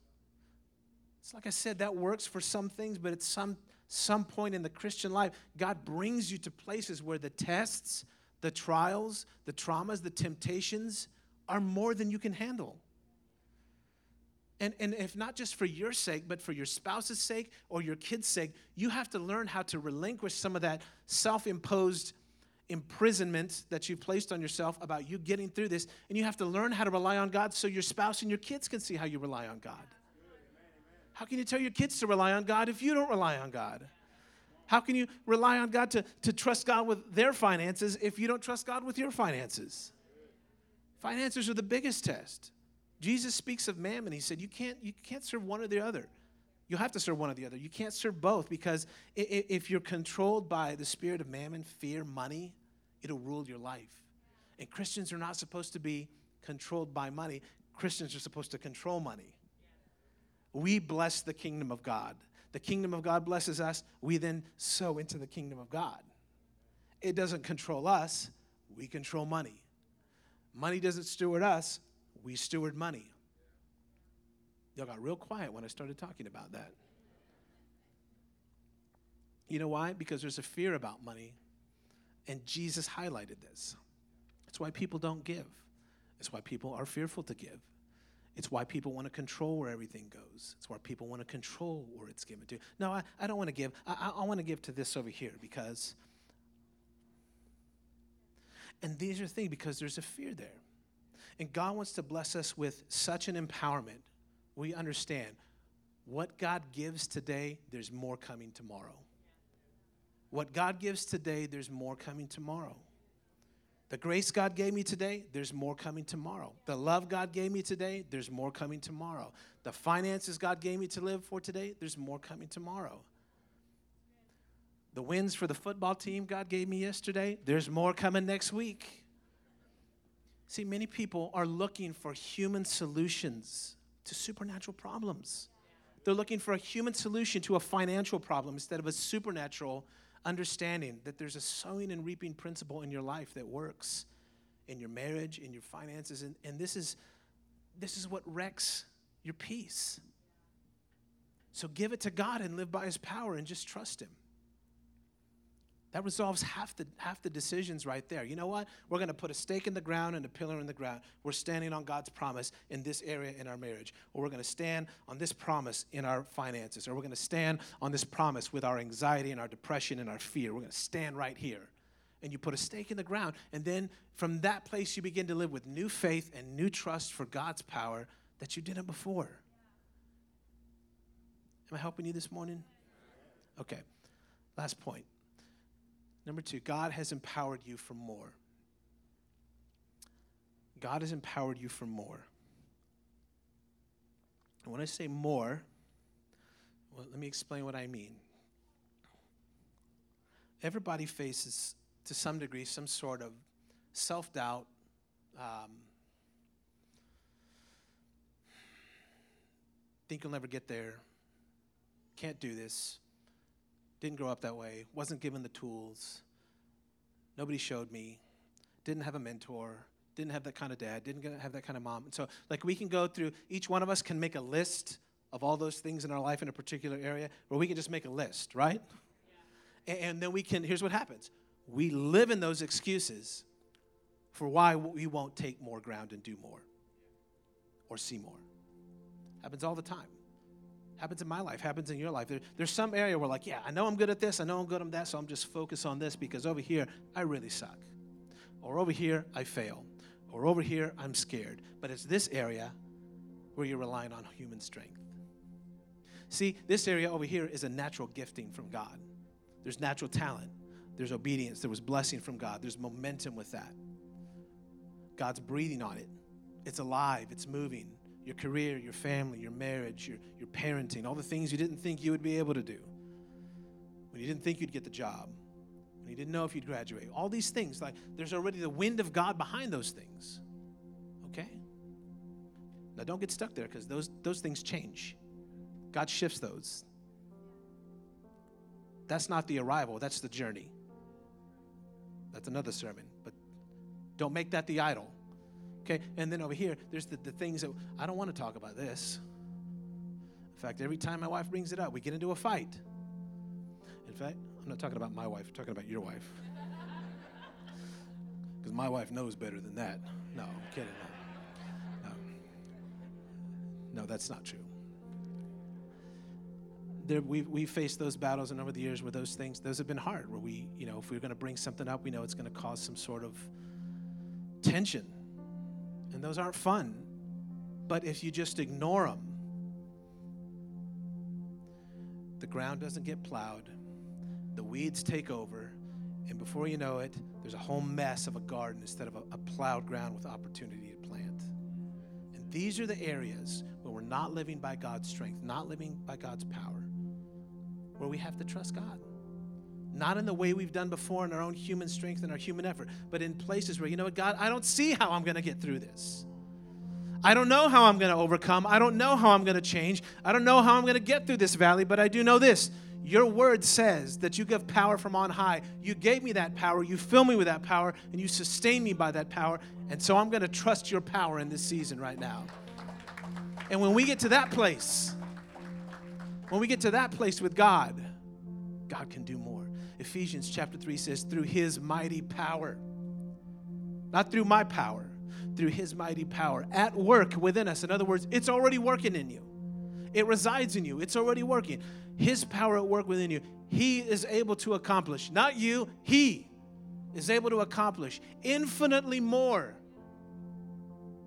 It's like I said, that works for some things, but at some, some point in the Christian life, God brings you to places where the tests, the trials, the traumas, the temptations are more than you can handle. And, and if not just for your sake, but for your spouse's sake or your kid's sake, you have to learn how to relinquish some of that self imposed imprisonment that you've placed on yourself about you getting through this. And you have to learn how to rely on God so your spouse and your kids can see how you rely on God. How can you tell your kids to rely on God if you don't rely on God? How can you rely on God to, to trust God with their finances if you don't trust God with your finances? Finances are the biggest test. Jesus speaks of mammon. He said, you can't, you can't serve one or the other. You'll have to serve one or the other. You can't serve both because if you're controlled by the spirit of mammon, fear, money, it'll rule your life. And Christians are not supposed to be controlled by money, Christians are supposed to control money. We bless the kingdom of God. The kingdom of God blesses us, we then sow into the kingdom of God. It doesn't control us, we control money. Money doesn't steward us, we steward money. Y'all got real quiet when I started talking about that. You know why? Because there's a fear about money, and Jesus highlighted this. It's why people don't give. It's why people are fearful to give. It's why people want to control where everything goes. It's why people want to control where it's given to. No, I, I don't want to give. I, I, I want to give to this over here because. And these are things because there's a fear there. And God wants to bless us with such an empowerment we understand what God gives today, there's more coming tomorrow. What God gives today, there's more coming tomorrow. The grace God gave me today, there's more coming tomorrow. The love God gave me today, there's more coming tomorrow. The finances God gave me to live for today, there's more coming tomorrow. The wins for the football team God gave me yesterday, there's more coming next week. See, many people are looking for human solutions to supernatural problems. They're looking for a human solution to a financial problem instead of a supernatural understanding that there's a sowing and reaping principle in your life that works in your marriage, in your finances, and, and this is this is what wrecks your peace. So give it to God and live by his power and just trust him. That resolves half the, half the decisions right there. You know what? We're going to put a stake in the ground and a pillar in the ground. We're standing on God's promise in this area in our marriage. Or we're going to stand on this promise in our finances. Or we're going to stand on this promise with our anxiety and our depression and our fear. We're going to stand right here. And you put a stake in the ground. And then from that place, you begin to live with new faith and new trust for God's power that you didn't before. Am I helping you this morning? Okay. Last point. Number two, God has empowered you for more. God has empowered you for more. And when I say more, well, let me explain what I mean. Everybody faces, to some degree, some sort of self doubt, um, think you'll never get there, can't do this, didn't grow up that way, wasn't given the tools, nobody showed me, didn't have a mentor, didn't have that kind of dad, didn't have that kind of mom. And so, like, we can go through, each one of us can make a list of all those things in our life in a particular area, where we can just make a list, right? Yeah. And, and then we can, here's what happens we live in those excuses for why we won't take more ground and do more or see more. Happens all the time. Happens in my life, happens in your life. There, there's some area where, like, yeah, I know I'm good at this, I know I'm good at that, so I'm just focused on this because over here, I really suck. Or over here, I fail. Or over here, I'm scared. But it's this area where you're relying on human strength. See, this area over here is a natural gifting from God. There's natural talent, there's obedience, there was blessing from God, there's momentum with that. God's breathing on it. It's alive, it's moving. Your career, your family, your marriage, your, your parenting, all the things you didn't think you would be able to do. When you didn't think you'd get the job, when you didn't know if you'd graduate. All these things, like there's already the wind of God behind those things. Okay? Now don't get stuck there because those, those things change. God shifts those. That's not the arrival, that's the journey. That's another sermon. But don't make that the idol. Okay? And then over here, there's the, the things that I don't want to talk about this. In fact, every time my wife brings it up, we get into a fight. In fact, I'm not talking about my wife, I'm talking about your wife. Because my wife knows better than that. No, I'm kidding. No. no. no that's not true. There, we we faced those battles, and over the years, where those things, those have been hard. Where we, you know, if we're going to bring something up, we know it's going to cause some sort of tension. And those aren't fun. But if you just ignore them, the ground doesn't get plowed, the weeds take over, and before you know it, there's a whole mess of a garden instead of a, a plowed ground with opportunity to plant. And these are the areas where we're not living by God's strength, not living by God's power, where we have to trust God not in the way we've done before in our own human strength and our human effort, but in places where, you know what, God, I don't see how I'm going to get through this. I don't know how I'm going to overcome. I don't know how I'm going to change. I don't know how I'm going to get through this valley, but I do know this. Your word says that you give power from on high. You gave me that power. You fill me with that power, and you sustain me by that power. And so I'm going to trust your power in this season right now. And when we get to that place, when we get to that place with God, God can do more. Ephesians chapter 3 says, through his mighty power, not through my power, through his mighty power at work within us. In other words, it's already working in you, it resides in you, it's already working. His power at work within you, he is able to accomplish, not you, he is able to accomplish infinitely more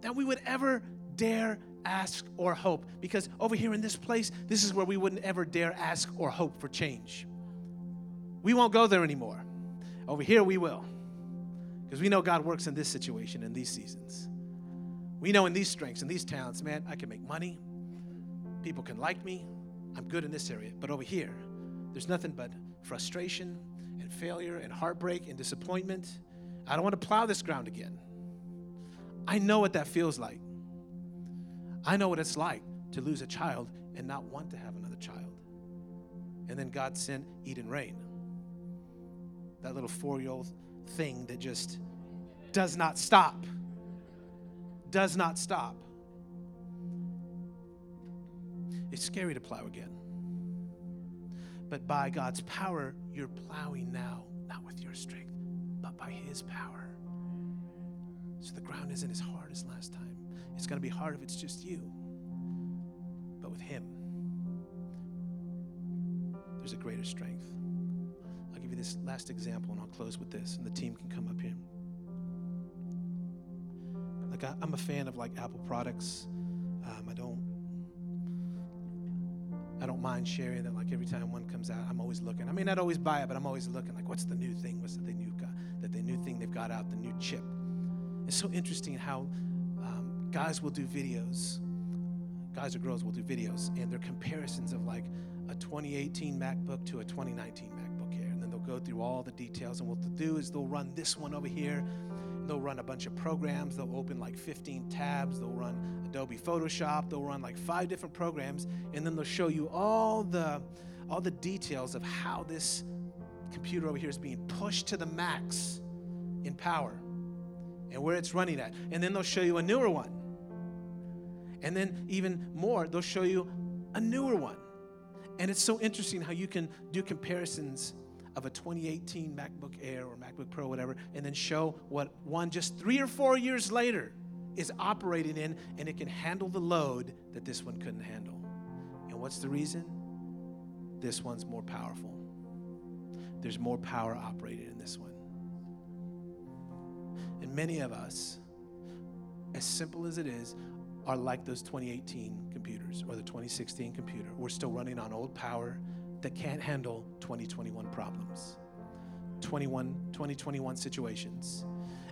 than we would ever dare ask or hope. Because over here in this place, this is where we wouldn't ever dare ask or hope for change. We won't go there anymore. Over here, we will. Because we know God works in this situation, in these seasons. We know in these strengths in these talents, man, I can make money. People can like me. I'm good in this area. But over here, there's nothing but frustration and failure and heartbreak and disappointment. I don't want to plow this ground again. I know what that feels like. I know what it's like to lose a child and not want to have another child. And then God sent Eden rain that little four year old thing that just does not stop. Does not stop. It's scary to plow again. But by God's power, you're plowing now, not with your strength, but by His power. So the ground isn't as hard as last time. It's going to be hard if it's just you. But with Him, there's a greater strength give you this last example, and I'll close with this, and the team can come up here. Like I, am a fan of like Apple products. Um, I don't, I don't mind sharing that. Like every time one comes out, I'm always looking. I may not always buy it, but I'm always looking. Like, what's the new thing? What's the new got? That the new thing they've got out, the new chip. It's so interesting how um, guys will do videos. guys or girls will do videos, and they're comparisons of like a 2018 MacBook to a 2019 MacBook go through all the details. And what they'll do is they'll run this one over here. They'll run a bunch of programs. They'll open like 15 tabs. They'll run Adobe Photoshop. They'll run like five different programs. And then they'll show you all the all the details of how this computer over here is being pushed to the max in power and where it's running at. And then they'll show you a newer one. And then, even more, they'll show you a newer one. And it's so interesting how you can do comparisons of a 2018 MacBook Air or MacBook Pro, whatever, and then show what one just three or four years later is operating in, and it can handle the load that this one couldn't handle. And what's the reason? This one's more powerful. There's more power operating in this one. And many of us, as simple as it is, are like those 2018 computers or the 2016 computer. We're still running on old power that can't handle 2021 problems, 21, 2021 situations.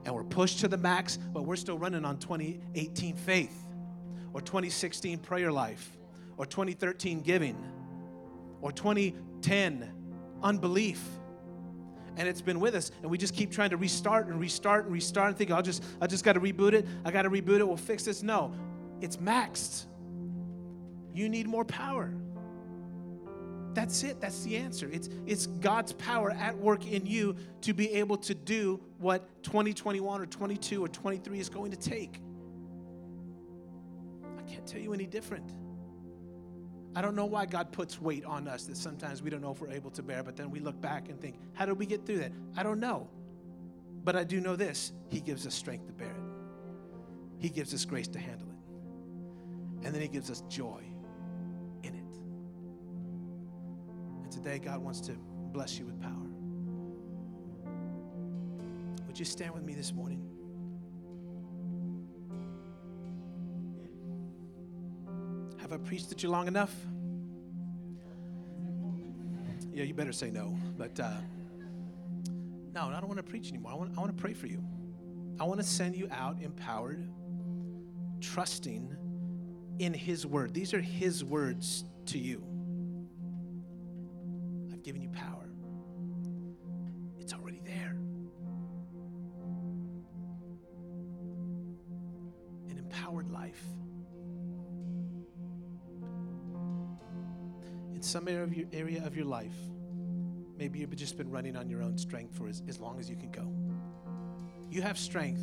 And we're pushed to the max, but we're still running on 2018 faith or 2016 prayer life or 2013 giving or 2010 unbelief. And it's been with us and we just keep trying to restart and restart and restart and think i'll just i just got to reboot it. I got to reboot it. We'll fix this. No it's maxed. You need more power that's it. That's the answer. It's it's god's power at work in you to be able to do what 2021 or 22 or 23 is going to take. I can't tell you any different. I don't know why God puts weight on us that sometimes we don't know if we're able to bear, but then we look back and think, how did we get through that? I don't know. But I do know this. He gives us strength to bear it, He gives us grace to handle it, and then He gives us joy And today, God wants to bless you with power. Would you stand with me this morning? Have I preached at you long enough? Yeah, you better say no. But uh, no, I don't want to preach anymore. I want, I want to pray for you. I want to send you out empowered, trusting in His word. These are His words to you. I've given you power, it's already there. An empowered life. In some area of your, area of your life, maybe you've just been running on your own strength for as, as long as you can go. You have strength,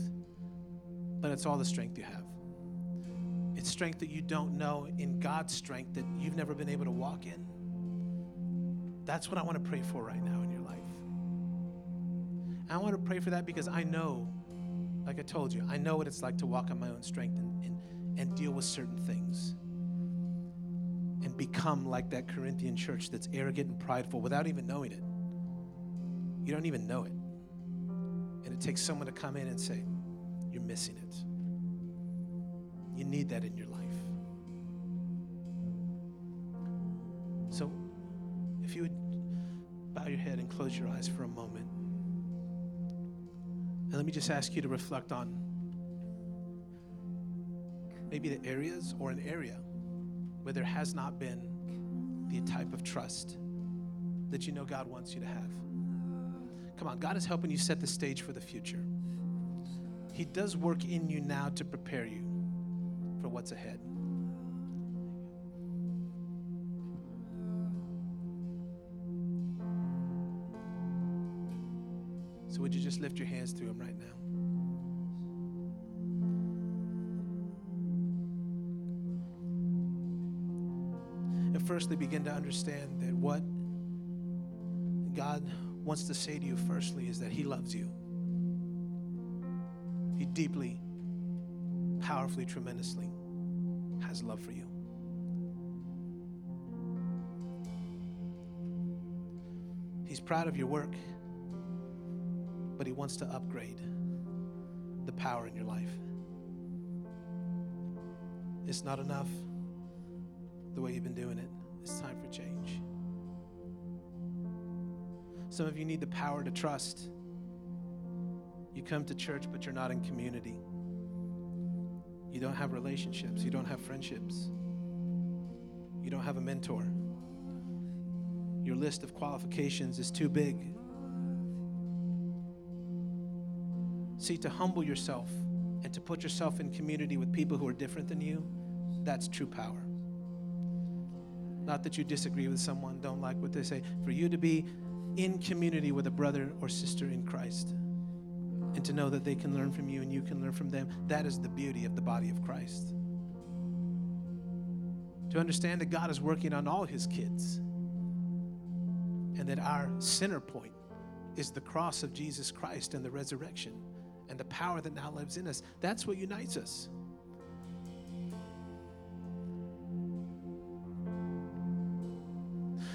but it's all the strength you have. It's strength that you don't know in God's strength that you've never been able to walk in. That's what I want to pray for right now in your life. I want to pray for that because I know, like I told you, I know what it's like to walk on my own strength and, and, and deal with certain things and become like that Corinthian church that's arrogant and prideful without even knowing it. You don't even know it. And it takes someone to come in and say, You're missing it. You need that in your life. So, if you would bow your head and close your eyes for a moment. And let me just ask you to reflect on maybe the areas or an area where there has not been the type of trust that you know God wants you to have. Come on, God is helping you set the stage for the future. He does work in you now to prepare you for what's ahead. So, would you just lift your hands to Him right now? And firstly begin to understand that what God wants to say to you, firstly, is that He loves you. He deeply, powerfully, tremendously has love for you. He's proud of your work, but He wants to upgrade the power in your life. It's not enough the way you've been doing it. It's time for change. Some of you need the power to trust. You come to church, but you're not in community. You don't have relationships, you don't have friendships. You don't have a mentor. Your list of qualifications is too big. See, to humble yourself and to put yourself in community with people who are different than you, that's true power. Not that you disagree with someone, don't like what they say. For you to be in community with a brother or sister in Christ and to know that they can learn from you and you can learn from them, that is the beauty of the body of Christ. To understand that God is working on all his kids and that our center point is the cross of Jesus Christ and the resurrection and the power that now lives in us. That's what unites us.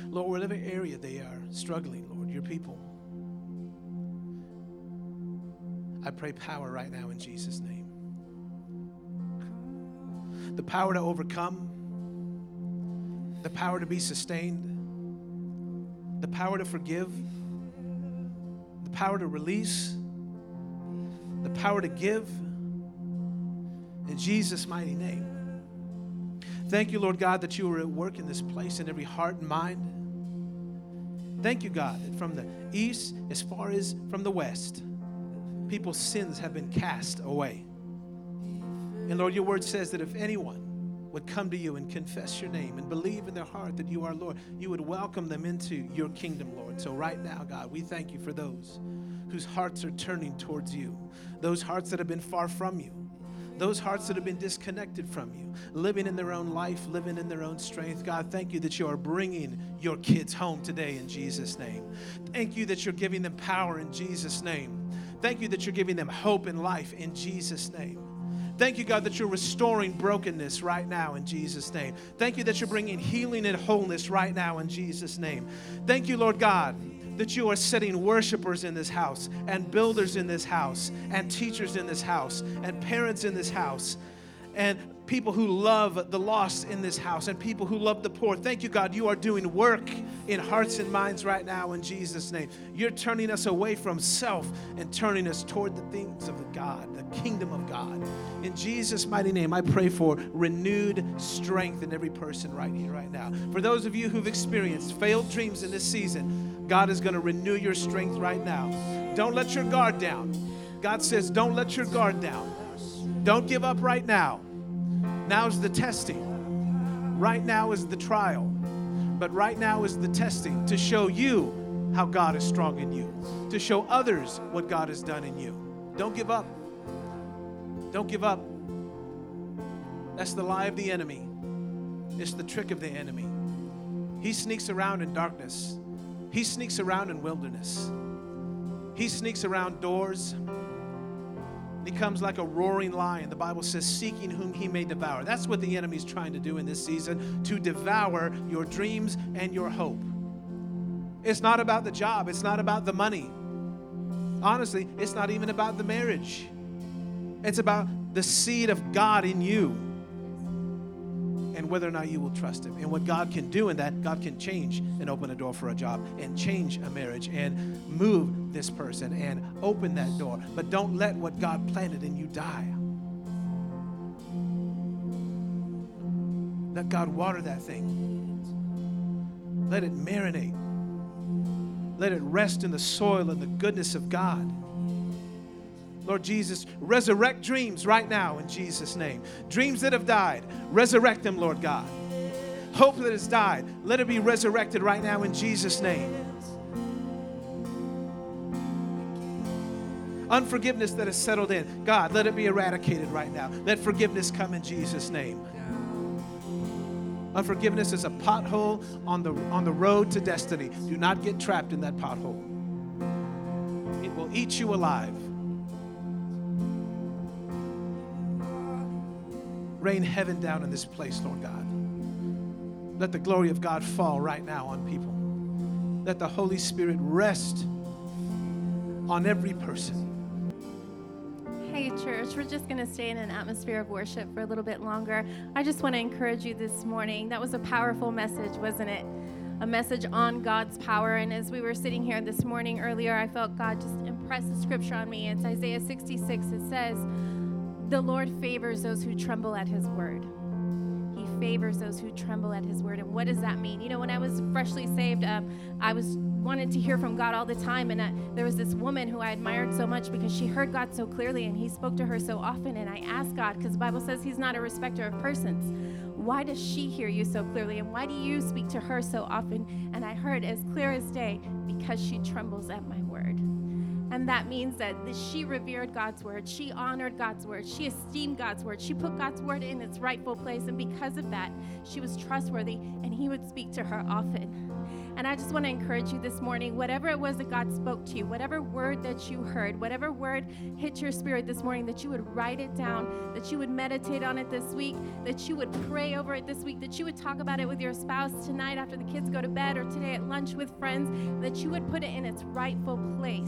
Lord, whatever area they are struggling, Lord, your people. I pray power right now in Jesus' name. The power to overcome, the power to be sustained, the power to forgive, the power to release, the power to give. In Jesus' mighty name. Thank you, Lord God, that you are at work in this place in every heart and mind. Thank you, God, that from the east as far as from the west, people's sins have been cast away. And Lord, your word says that if anyone would come to you and confess your name and believe in their heart that you are Lord, you would welcome them into your kingdom, Lord. So, right now, God, we thank you for those whose hearts are turning towards you, those hearts that have been far from you those hearts that have been disconnected from you, living in their own life, living in their own strength. God, thank you that you are bringing your kids home today in Jesus' name. Thank you that you're giving them power in Jesus' name. Thank you that you're giving them hope in life in Jesus' name. Thank you, God, that you're restoring brokenness right now in Jesus' name. Thank you that you're bringing healing and wholeness right now in Jesus' name. Thank you, Lord God that you are setting worshipers in this house, and builders in this house, and teachers in this house, and parents in this house, and people who love the lost in this house, and people who love the poor. Thank you, God. You are doing work in hearts and minds right now in Jesus' name. You're turning us away from self and turning us toward the things of the God, the kingdom of God. In Jesus' mighty name, I pray for renewed strength in every person right here, right now. For those of you who've experienced failed dreams in this season, God is going to renew your strength right now. Don't let your guard down. God says, don't let your guard down. Don't give up right now. Now's the testing. Right now is the trial. But right now is the testing to show you how God is strong in you, to show others what God has done in you. Don't give up. Don't give up. That's the lie of the enemy. It's the trick of the enemy. He sneaks around in darkness he sneaks around in wilderness. He sneaks around doors. He comes like a roaring lion. The Bible says, seeking whom he may devour. That's what the enemy's trying to do in this season to devour your dreams and your hope. It's not about the job, it's not about the money. Honestly, it's not even about the marriage. It's about the seed of God in you and whether or not you will trust Him. And what God can do in that, God can change and open a door for a job and change a marriage and move this person and open that door. But don't let what God planted in you die. Let God water that thing. Let it marinate. Let it rest in the soil and the goodness of God. Lord Jesus, resurrect dreams right now in Jesus' name. Dreams that have died, resurrect them, Lord God. Hope that has died, let it be resurrected right now in Jesus' name. Unforgiveness that has settled in, God, let it be eradicated right now. Let forgiveness come in Jesus' name. Unforgiveness is a pothole on the, on the road to destiny. Do not get trapped in that pothole, it will eat you alive. Rain heaven down in this place, Lord God. Let the glory of God fall right now on people. Let the Holy Spirit rest on every person. Hey, church, we're just going to stay in an atmosphere of worship for a little bit longer. I just want to encourage you this morning. That was a powerful message, wasn't it? A message on God's power. And as we were sitting here this morning earlier, I felt God just impress the scripture on me. It's Isaiah 66. It says, the Lord favors those who tremble at his word. He favors those who tremble at his word. And what does that mean? You know, when I was freshly saved, um, I was wanted to hear from God all the time. And uh, there was this woman who I admired so much because she heard God so clearly and he spoke to her so often. And I asked God, because the Bible says he's not a respecter of persons, why does she hear you so clearly? And why do you speak to her so often? And I heard as clear as day, because she trembles at my word. And that means that she revered God's word. She honored God's word. She esteemed God's word. She put God's word in its rightful place. And because of that, she was trustworthy and he would speak to her often. And I just want to encourage you this morning whatever it was that God spoke to you, whatever word that you heard, whatever word hit your spirit this morning, that you would write it down, that you would meditate on it this week, that you would pray over it this week, that you would talk about it with your spouse tonight after the kids go to bed or today at lunch with friends, that you would put it in its rightful place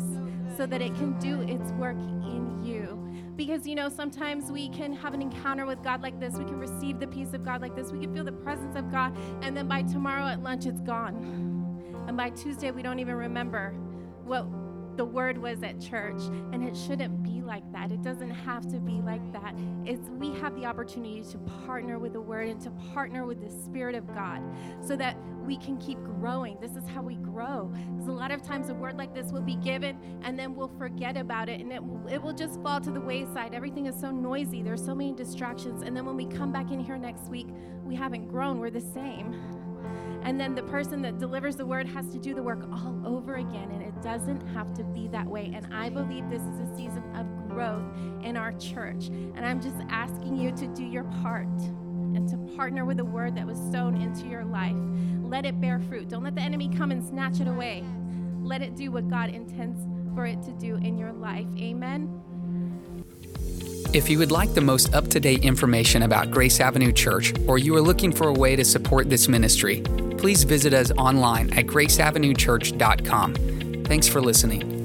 so that it can do its work in you. Because, you know, sometimes we can have an encounter with God like this. We can receive the peace of God like this. We can feel the presence of God. And then by tomorrow at lunch, it's gone. And by Tuesday, we don't even remember what the word was at church. And it shouldn't be like that. It doesn't have to be like that. It's we have the opportunity to partner with the word and to partner with the Spirit of God so that we can keep growing. This is how we grow. Because a lot of times a word like this will be given and then we'll forget about it and it, it will just fall to the wayside. Everything is so noisy. There's so many distractions. And then when we come back in here next week, we haven't grown. We're the same. And then the person that delivers the word has to do the work all over again. And it doesn't have to be that way. And I believe this is a season of growth in our church. And I'm just asking you to do your part and to partner with the word that was sown into your life. Let it bear fruit. Don't let the enemy come and snatch it away. Let it do what God intends for it to do in your life. Amen. If you would like the most up to date information about Grace Avenue Church, or you are looking for a way to support this ministry, please visit us online at graceavenuechurch.com. Thanks for listening.